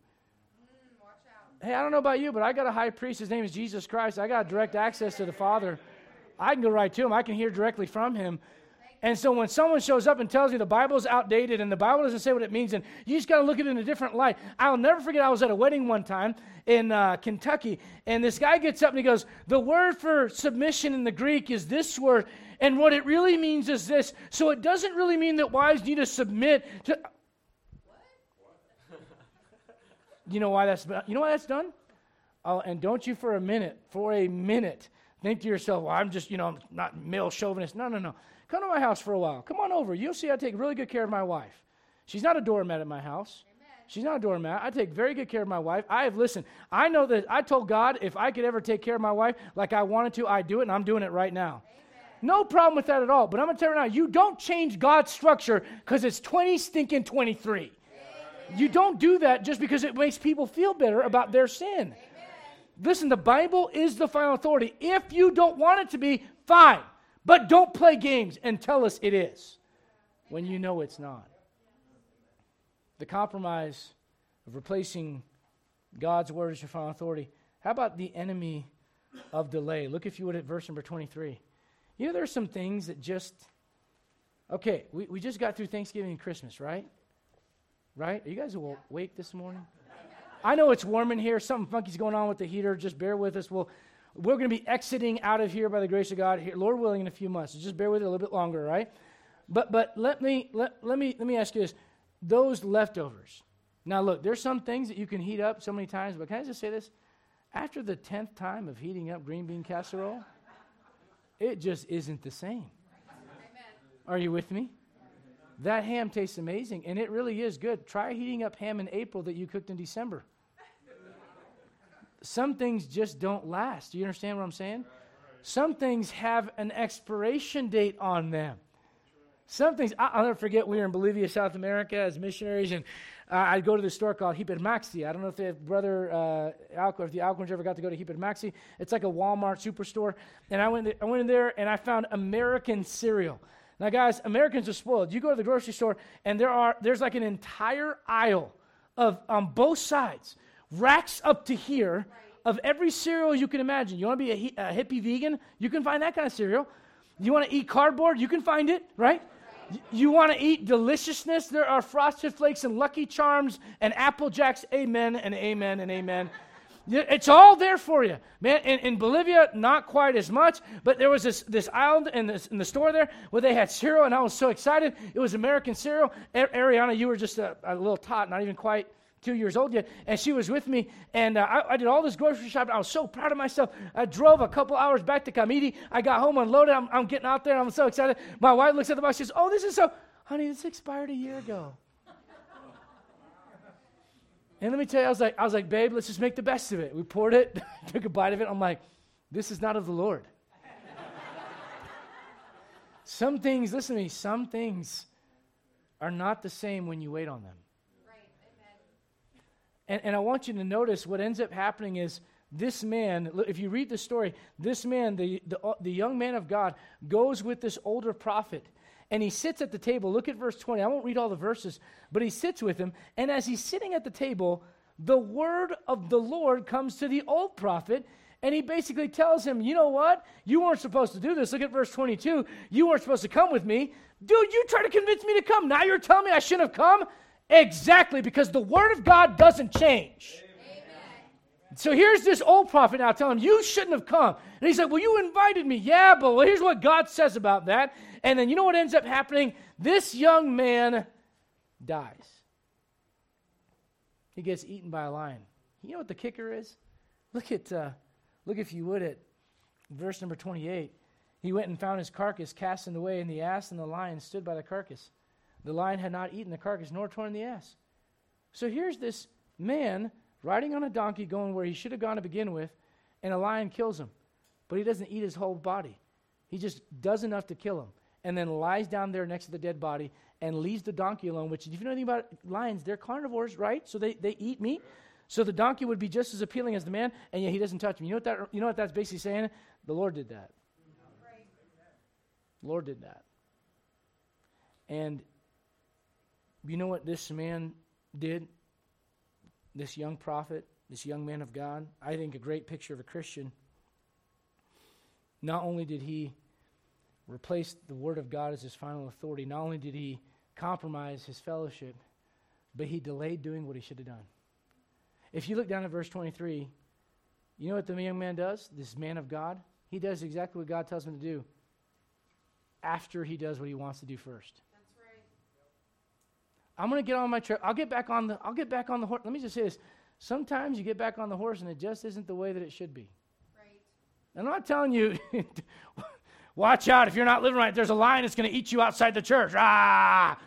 hey, I don't know about you, but I got a high priest. His name is Jesus Christ. I got direct access to the Father. I can go right to him, I can hear directly from him. And so when someone shows up and tells you the Bible's outdated and the Bible doesn't say what it means, and you just got to look at it in a different light. I'll never forget, I was at a wedding one time in uh, Kentucky, and this guy gets up and he goes, The word for submission in the Greek is this word, and what it really means is this. So it doesn't really mean that wives need to submit to. you know why that's you know why that's done? Oh, and don't you for a minute, for a minute, think to yourself, well, I'm just, you know, not male chauvinist. No, no, no. Come to my house for a while. Come on over. You'll see I take really good care of my wife. She's not a doormat at my house. Amen. She's not a doormat. I take very good care of my wife. I have listened. I know that I told God if I could ever take care of my wife like I wanted to, I'd do it, and I'm doing it right now. Amen. No problem with that at all. But I'm going to tell you right now, you don't change God's structure because it's 20 stinking 23. Amen. You don't do that just because it makes people feel better about their sin. Listen, the Bible is the final authority. If you don't want it to be, fine. But don't play games and tell us it is when you know it's not. The compromise of replacing God's word as your final authority. How about the enemy of delay? Look, if you would, at verse number 23. You know, there are some things that just, okay, we, we just got through Thanksgiving and Christmas, right? Right? Are you guys awake this morning? I know it's warm in here. Something funky's going on with the heater. Just bear with us. We'll, we're going to be exiting out of here by the grace of God, here, Lord willing, in a few months. So just bear with it a little bit longer, right? But but let me let, let me let me ask you this: those leftovers. Now look, there's some things that you can heat up so many times, but can I just say this? After the tenth time of heating up green bean casserole, it just isn't the same. Amen. Are you with me? That ham tastes amazing, and it really is good. Try heating up ham in April that you cooked in December. Some things just don't last. Do you understand what I'm saying? Some things have an expiration date on them. Some things, I'll never forget, we were in Bolivia, South America as missionaries, and uh, I'd go to the store called Hipermaxi. I don't know if the brother uh, Alco, if the Alcorns ever got to go to Hipermaxi. It's like a Walmart superstore. And I went, there, I went in there and I found American cereal. Now, guys, Americans are spoiled. You go to the grocery store, and there are there's like an entire aisle of on both sides, racks up to here of every cereal you can imagine. You want to be a, a hippie vegan? You can find that kind of cereal. You want to eat cardboard? You can find it, right? You want to eat deliciousness? There are Frosted Flakes and Lucky Charms and Apple Jacks. Amen and amen and amen. It's all there for you, man. In, in, Bolivia, not quite as much, but there was this, this island in, this, in the store there where they had cereal, and I was so excited. It was American cereal. Ariana, you were just a, a little tot, not even quite two years old yet, and she was with me, and uh, I, I, did all this grocery shopping. I was so proud of myself. I drove a couple hours back to Camiri. I got home unloaded. I'm, I'm getting out there. I'm so excited. My wife looks at the box. She says, "Oh, this is so, honey. This expired a year ago." And let me tell you, I was like, I was like, babe, let's just make the best of it. We poured it, took a bite of it. I'm like, this is not of the Lord. some things, listen to me, some things are not the same when you wait on them. And, and I want you to notice what ends up happening is this man, if you read the story, this man, the, the, uh, the young man of God, goes with this older prophet and he sits at the table. Look at verse 20. I won't read all the verses, but he sits with him. And as he's sitting at the table, the word of the Lord comes to the old prophet. And he basically tells him, You know what? You weren't supposed to do this. Look at verse 22. You weren't supposed to come with me. Dude, you tried to convince me to come. Now you're telling me I shouldn't have come? Exactly, because the word of God doesn't change. So here's this old prophet now telling him, You shouldn't have come. And he's like, Well, you invited me. Yeah, but well, here's what God says about that. And then you know what ends up happening? This young man dies. He gets eaten by a lion. You know what the kicker is? Look at, uh, look if you would at Verse number 28 He went and found his carcass cast in the way, and the ass and the lion stood by the carcass. The lion had not eaten the carcass nor torn the ass. So here's this man riding on a donkey going where he should have gone to begin with, and a lion kills him. But he doesn't eat his whole body. He just does enough to kill him and then lies down there next to the dead body and leaves the donkey alone, which, if you know anything about lions, they're carnivores, right? So they, they eat meat. So the donkey would be just as appealing as the man, and yet he doesn't touch him. You know what, that, you know what that's basically saying? The Lord did that. The Lord did that. And you know what this man did? This young prophet, this young man of God, I think a great picture of a Christian. Not only did he replace the Word of God as his final authority, not only did he compromise his fellowship, but he delayed doing what he should have done. If you look down at verse 23, you know what the young man does? This man of God? He does exactly what God tells him to do after he does what he wants to do first. I'm going to get on my trip. I'll get back on the I'll get back on the horse. Let me just say this. Sometimes you get back on the horse and it just isn't the way that it should be. Right. I'm not telling you watch out if you're not living right. There's a lion that's going to eat you outside the church. Ah!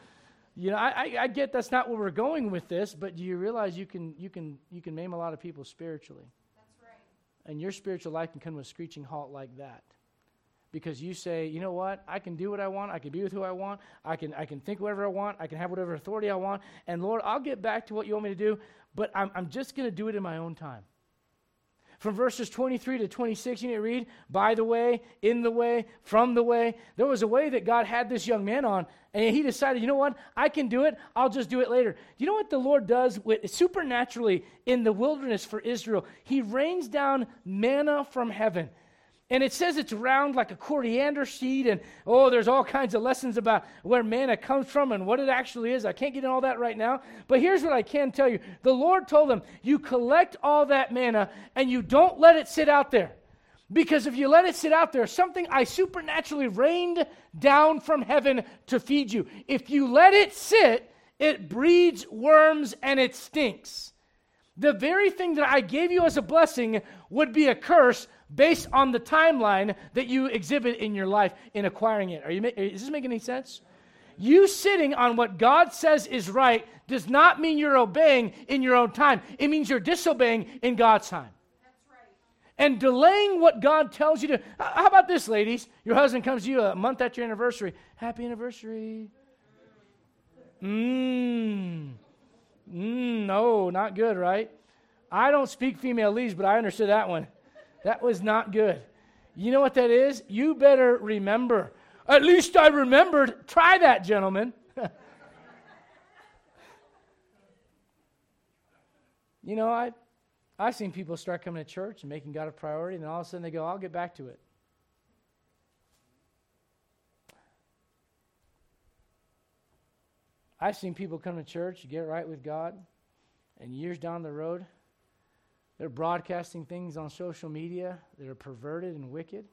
You know, I, I, I, get that's not where we're going with this, but do you realize you can you can you can maim a lot of people spiritually? That's right. And your spiritual life can come to a screeching halt like that. Because you say, you know what, I can do what I want, I can be with who I want, I can I can think whatever I want, I can have whatever authority I want, and Lord, I'll get back to what you want me to do, but I'm I'm just gonna do it in my own time. From verses 23 to 26, you need to read, by the way, in the way, from the way. There was a way that God had this young man on, and he decided, you know what? I can do it. I'll just do it later. Do you know what the Lord does with, supernaturally in the wilderness for Israel? He rains down manna from heaven. And it says it's round like a coriander seed, and oh, there's all kinds of lessons about where manna comes from and what it actually is. I can't get into all that right now. But here's what I can tell you the Lord told them, You collect all that manna and you don't let it sit out there. Because if you let it sit out there, something I supernaturally rained down from heaven to feed you. If you let it sit, it breeds worms and it stinks. The very thing that I gave you as a blessing would be a curse based on the timeline that you exhibit in your life in acquiring it. Are you, is this making any sense? You sitting on what God says is right does not mean you're obeying in your own time. It means you're disobeying in God's time. Right. And delaying what God tells you to. How about this, ladies? Your husband comes to you a month after your anniversary. Happy anniversary. Mmm. Mmm, no, not good, right? I don't speak female leads, but I understood that one. That was not good. You know what that is? You better remember. At least I remembered. Try that, gentlemen. you know, I, I've seen people start coming to church and making God a priority, and all of a sudden they go, I'll get back to it. I've seen people come to church, get right with God, and years down the road, they're broadcasting things on social media that are perverted and wicked.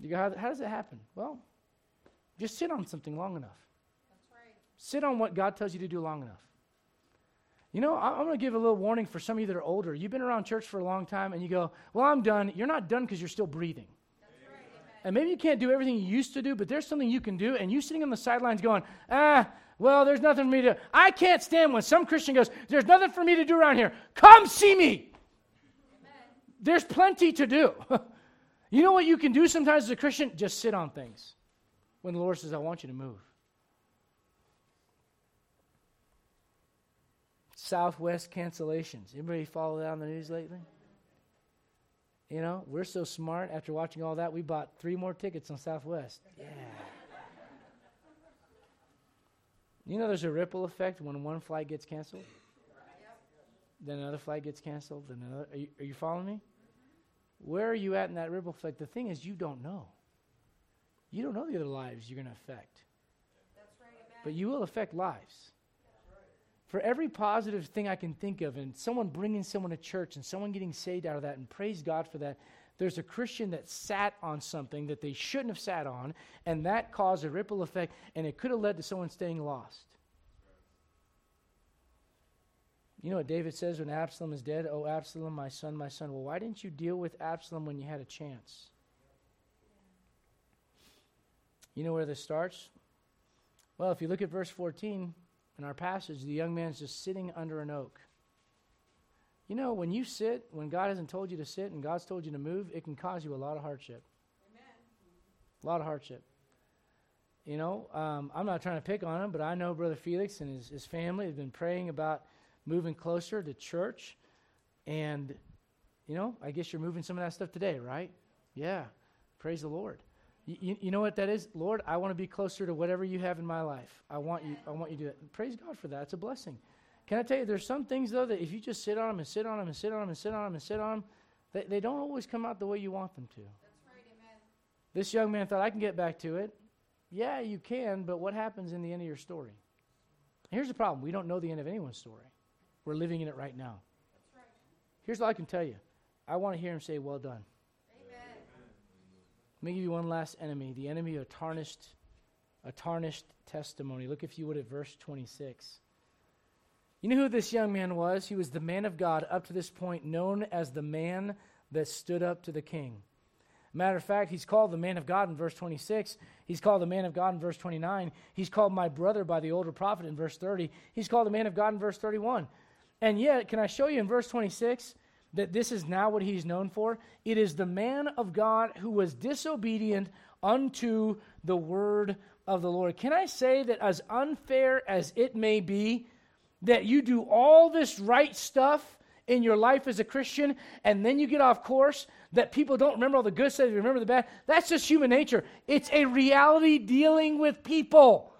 You go, how, how does it happen? Well, just sit on something long enough. Right. Sit on what God tells you to do long enough. You know, I'm going to give a little warning for some of you that are older. You've been around church for a long time and you go, Well, I'm done. You're not done because you're still breathing. Right, and maybe you can't do everything you used to do, but there's something you can do. And you sitting on the sidelines going, Ah, well, there's nothing for me to. I can't stand when some Christian goes, There's nothing for me to do around here. Come see me. Amen. There's plenty to do. you know what you can do sometimes as a Christian? Just sit on things when the Lord says, I want you to move. Southwest cancellations. Anybody follow that on the news lately? You know, we're so smart. After watching all that, we bought three more tickets on Southwest. Yeah. You know, there's a ripple effect when one flight gets canceled, then another flight gets canceled, then another. Are you, are you following me? Where are you at in that ripple effect? The thing is, you don't know. You don't know the other lives you're going to affect. Right, but you will affect lives. For every positive thing I can think of, and someone bringing someone to church and someone getting saved out of that, and praise God for that, there's a Christian that sat on something that they shouldn't have sat on, and that caused a ripple effect, and it could have led to someone staying lost. You know what David says when Absalom is dead? Oh, Absalom, my son, my son. Well, why didn't you deal with Absalom when you had a chance? You know where this starts? Well, if you look at verse 14 in our passage, the young man's just sitting under an oak. You know, when you sit, when God hasn't told you to sit and God's told you to move, it can cause you a lot of hardship. Amen. A lot of hardship. You know, um, I'm not trying to pick on him, but I know Brother Felix and his, his family have been praying about moving closer to church. And, you know, I guess you're moving some of that stuff today, right? Yeah. Praise the Lord. You, you, know what that is? Lord, I want to be closer to whatever you have in my life. I want you, I want you to do that. Praise God for that. It's a blessing. Can I tell you, there's some things, though, that if you just sit on them and sit on them and sit on them and sit on them and sit on them, they, they don't always come out the way you want them to. That's right, amen. This young man thought, I can get back to it. Yeah, you can, but what happens in the end of your story? Here's the problem we don't know the end of anyone's story. We're living in it right now. That's right. Here's all I can tell you I want to hear him say, Well done. Amen. Let me give you one last enemy the enemy of tarnished, a tarnished testimony. Look, if you would, at verse 26. You know who this young man was? He was the man of God up to this point, known as the man that stood up to the king. Matter of fact, he's called the man of God in verse 26. He's called the man of God in verse 29. He's called my brother by the older prophet in verse 30. He's called the man of God in verse 31. And yet, can I show you in verse 26 that this is now what he's known for? It is the man of God who was disobedient unto the word of the Lord. Can I say that as unfair as it may be, that you do all this right stuff in your life as a Christian and then you get off course, that people don't remember all the good stuff, you remember the bad. That's just human nature. It's a reality dealing with people.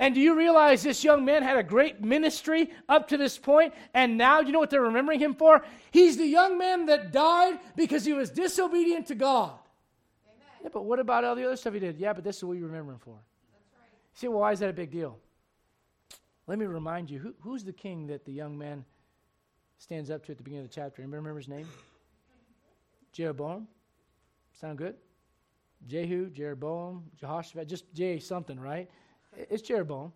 And do you realize this young man had a great ministry up to this point, and now you know what they're remembering him for? He's the young man that died because he was disobedient to God. Amen. Yeah, but what about all the other stuff he did? Yeah, but this is what you remember him for. That's right. See, well, why is that a big deal? Let me remind you who, who's the king that the young man stands up to at the beginning of the chapter? Anybody remember his name? Jeroboam. Sound good? Jehu, Jeroboam, Jehoshaphat, just J something, right? It's Jeroboam.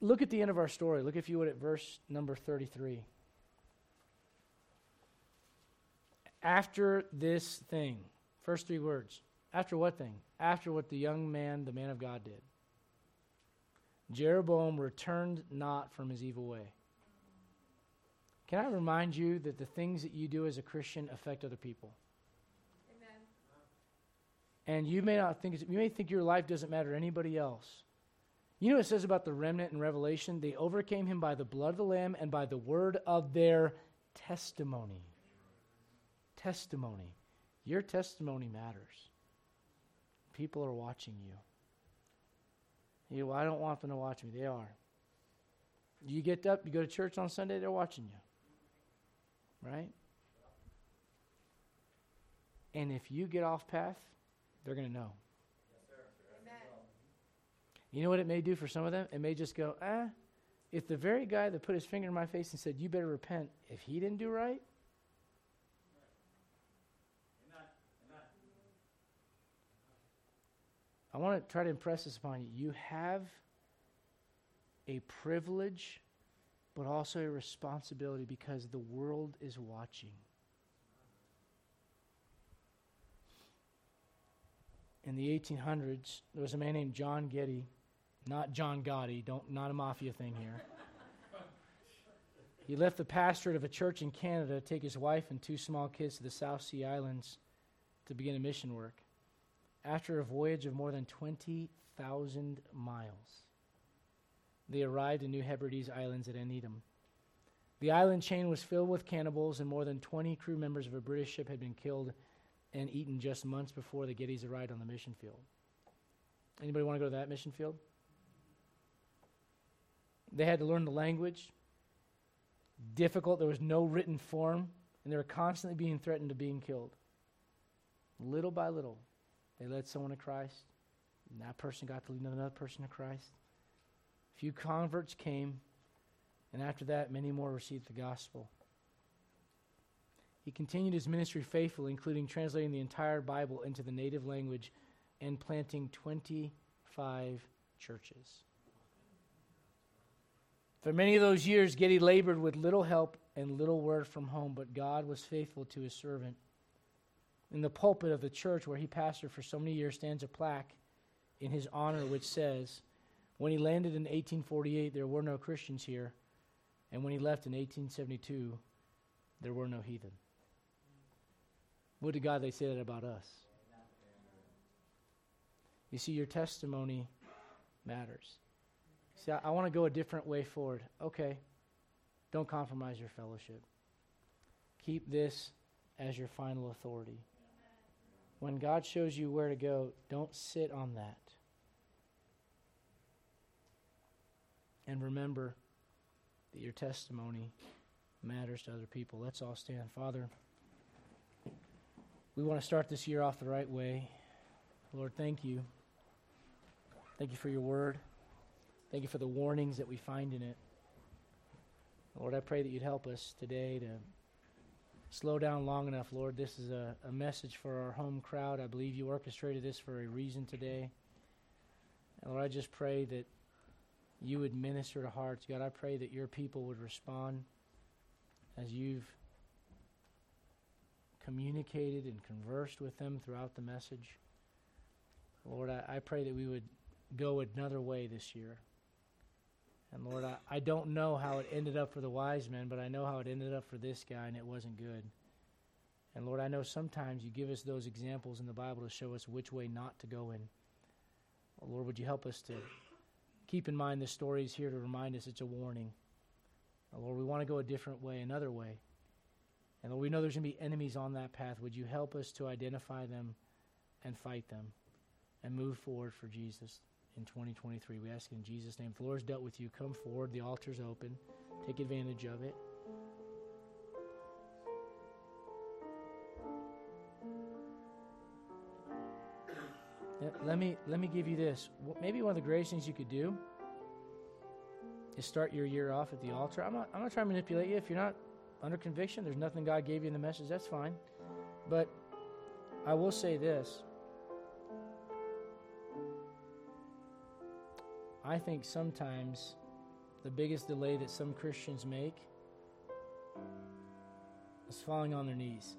Look at the end of our story. Look, if you would, at verse number 33. After this thing, first three words. After what thing? After what the young man, the man of God, did. Jeroboam returned not from his evil way. Can I remind you that the things that you do as a Christian affect other people? Amen. And you may not think you may think your life doesn't matter to anybody else. You know what it says about the remnant in Revelation? They overcame him by the blood of the Lamb and by the word of their testimony. Testimony. Your testimony matters. People are watching you. You well, I don't want them to watch me. They are. You get up, you go to church on Sunday, they're watching you. Right? And if you get off path, they're going to know. You know what it may do for some of them? It may just go, ah, if the very guy that put his finger in my face and said, you better repent, if he didn't do right, I want to try to impress this upon you. You have a privilege, but also a responsibility because the world is watching. In the 1800s, there was a man named John Geddie, not John Gotti, don't, not a mafia thing here. he left the pastorate of a church in Canada to take his wife and two small kids to the South Sea Islands to begin a mission work after a voyage of more than 20,000 miles. They arrived in New Hebrides Islands at Aneityum. The island chain was filled with cannibals, and more than 20 crew members of a British ship had been killed and eaten just months before the Geddies arrived on the mission field. Anybody want to go to that mission field? They had to learn the language. Difficult. There was no written form, and they were constantly being threatened of being killed. Little by little, they led someone to Christ, and that person got to lead another person to Christ. A few converts came, and after that, many more received the gospel. He continued his ministry faithfully, including translating the entire Bible into the native language and planting 25 churches. For many of those years, Geddie labored with little help and little word from home, but God was faithful to his servant. In the pulpit of the church where he pastored for so many years stands a plaque in his honor which says, When he landed in 1848, there were no Christians here, and when he left in 1872, there were no heathen. Would to God they say that about us. You see, your testimony matters. See, I, I want to go a different way forward. Okay. Don't compromise your fellowship. Keep this as your final authority. When God shows you where to go, don't sit on that. And remember that your testimony matters to other people. Let's all stand. Father, we want to start this year off the right way. Lord, thank you. Thank you for your word. Thank you for the warnings that we find in it. Lord, I pray that you'd help us today to slow down long enough, Lord. This is a, a message for our home crowd. I believe you orchestrated this for a reason today. And Lord, I just pray that you would minister to hearts. God, I pray that your people would respond as you've communicated and conversed with them throughout the message. Lord, I, I pray that we would go another way this year. And Lord, I, I don't know how it ended up for the wise men, but I know how it ended up for this guy, and it wasn't good. And Lord, I know sometimes you give us those examples in the Bible to show us which way not to go in. Lord, would you help us to keep in mind the stories here to remind us it's a warning. Lord, we want to go a different way, another way. And Lord, we know there's going to be enemies on that path. Would you help us to identify them and fight them and move forward for Jesus? In 2023. We ask in Jesus' name. The Lord's dealt with you, come forward. The altar's open. Take advantage of it. Let me let me give you this. Maybe one of the greatest things you could do is start your year off at the altar. I'm not I'm not trying to manipulate you. If you're not under conviction, there's nothing God gave you in the message. That's fine. But I will say this. I think sometimes the biggest delay that some Christians make is falling on their knees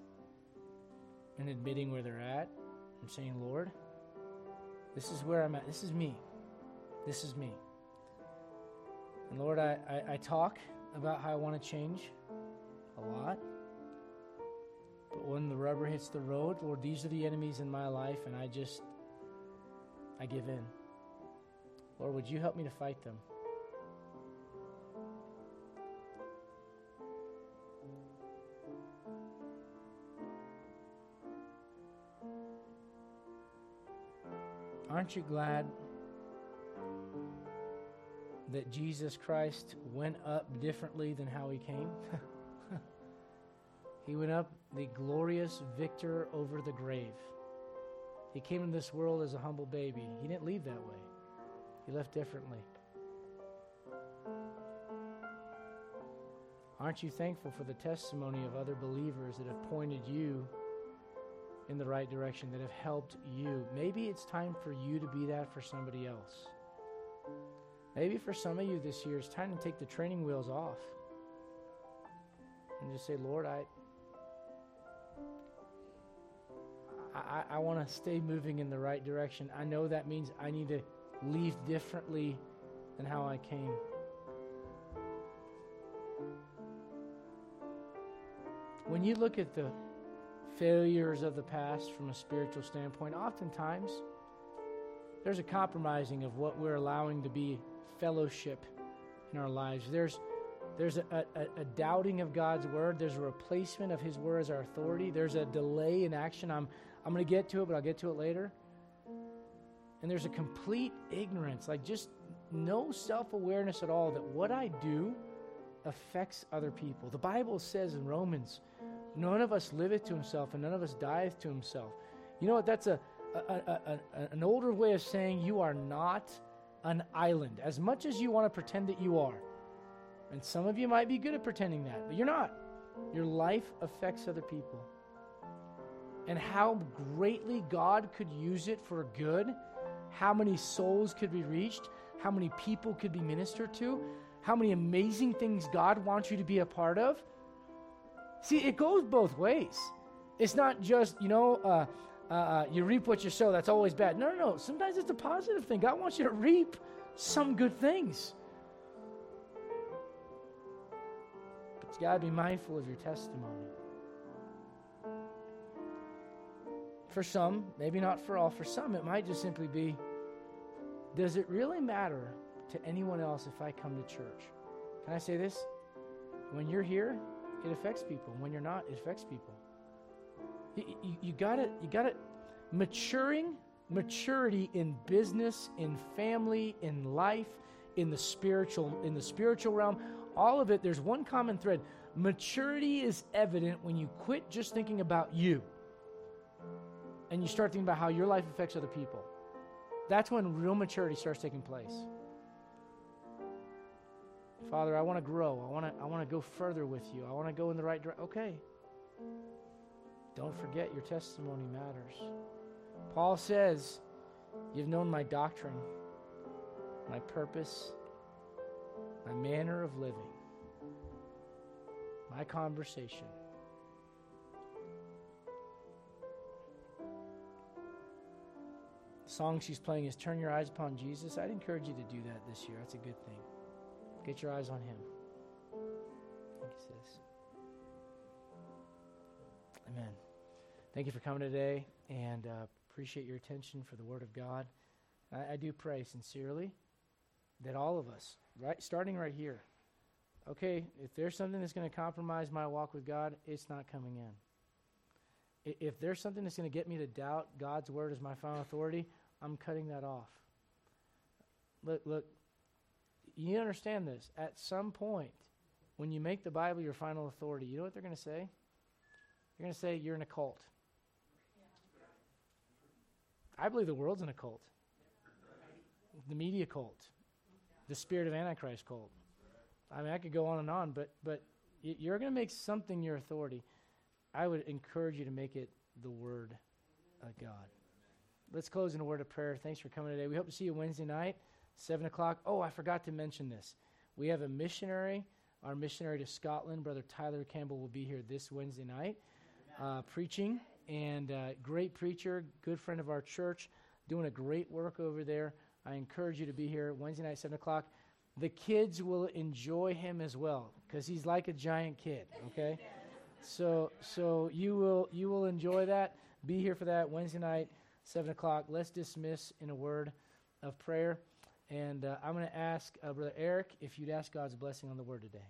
and admitting where they're at and saying, Lord, this is where I'm at. This is me. This is me. And Lord, I, I, I talk about how I want to change a lot. But when the rubber hits the road, Lord, these are the enemies in my life, and I just, I give in. Lord, would you help me to fight them? Aren't you glad that Jesus Christ went up differently than how he came? he went up the glorious victor over the grave. He came into this world as a humble baby. He didn't leave that way. He left differently. Aren't you thankful for the testimony of other believers that have pointed you in the right direction, that have helped you? Maybe it's time for you to be that for somebody else. Maybe for some of you this year, it's time to take the training wheels off and just say, Lord, I. I, I want to stay moving in the right direction. I know that means I need to leave differently than how I came. When you look at the failures of the past from a spiritual standpoint, oftentimes there's a compromising of what we're allowing to be fellowship in our lives. There's there's a, a, a, doubting of God's word. There's a replacement of His word as our authority. There's a delay in action. I'm, I'm going to get to it, but I'll get to it later and there's a complete ignorance, like just no self awareness at all that what I do affects other people. The Bible says in Romans, none of us liveth to himself and none of us dieth to himself. You know what? That's a, a, a, a, an older way of saying you are not an island, as much as you want to pretend that you are. And some of you might be good at pretending that, but you're not. Your life affects other people. And how greatly God could use it for good how many souls could be reached, how many people could be ministered to. how many amazing things God wants you to be a part of? See, it goes both ways. It's not just, you know, uh, uh, uh, you reap what you sow. That's always bad. No, no, no. Sometimes it's a positive thing. God wants you to reap some good things. But you got to be mindful of your testimony. For some, maybe not for all, for some, it might just simply be does it really matter to anyone else if I come to church? Can I say this? When you're here, it affects people. When you're not, it affects people. You, you, you gotta, you gotta, maturing, maturity in business, in family, in life, in the spiritual, in the spiritual realm, all of it, there's one common thread. Maturity is evident when you quit just thinking about you and you start thinking about how your life affects other people. That's when real maturity starts taking place. Father, I want to grow. I want to I want to go further with you. I want to go in the right direction. Okay. Don't forget your testimony matters. Paul says, You've known my doctrine, my purpose, my manner of living, my conversation. Song she's playing is Turn Your Eyes Upon Jesus. I'd encourage you to do that this year. That's a good thing. Get your eyes on Him. Amen. Thank you for coming today and uh, appreciate your attention for the Word of God. I, I do pray sincerely that all of us, right, starting right here, okay, if there's something that's going to compromise my walk with God, it's not coming in. If there's something that's going to get me to doubt God's Word as my final authority, I'm cutting that off. Look, look, you understand this. At some point, when you make the Bible your final authority, you know what they're going to say? They're going to say you're in a cult. I believe the world's in a cult. The media cult. The spirit of Antichrist cult. I mean, I could go on and on, but but you're going to make something your authority. I would encourage you to make it the Word of God. Let's close in a word of prayer. Thanks for coming today. We hope to see you Wednesday night, 7 o'clock. Oh, I forgot to mention this. We have a missionary, our missionary to Scotland, Brother Tyler Campbell, will be here this Wednesday night uh, preaching. And uh, great preacher, good friend of our church, doing a great work over there. I encourage you to be here Wednesday night, 7 o'clock. The kids will enjoy him as well because he's like a giant kid, okay? So, so you will you will enjoy that. Be here for that Wednesday night, seven o'clock. Let's dismiss in a word of prayer, and uh, I'm going to ask uh, Brother Eric if you'd ask God's blessing on the word today.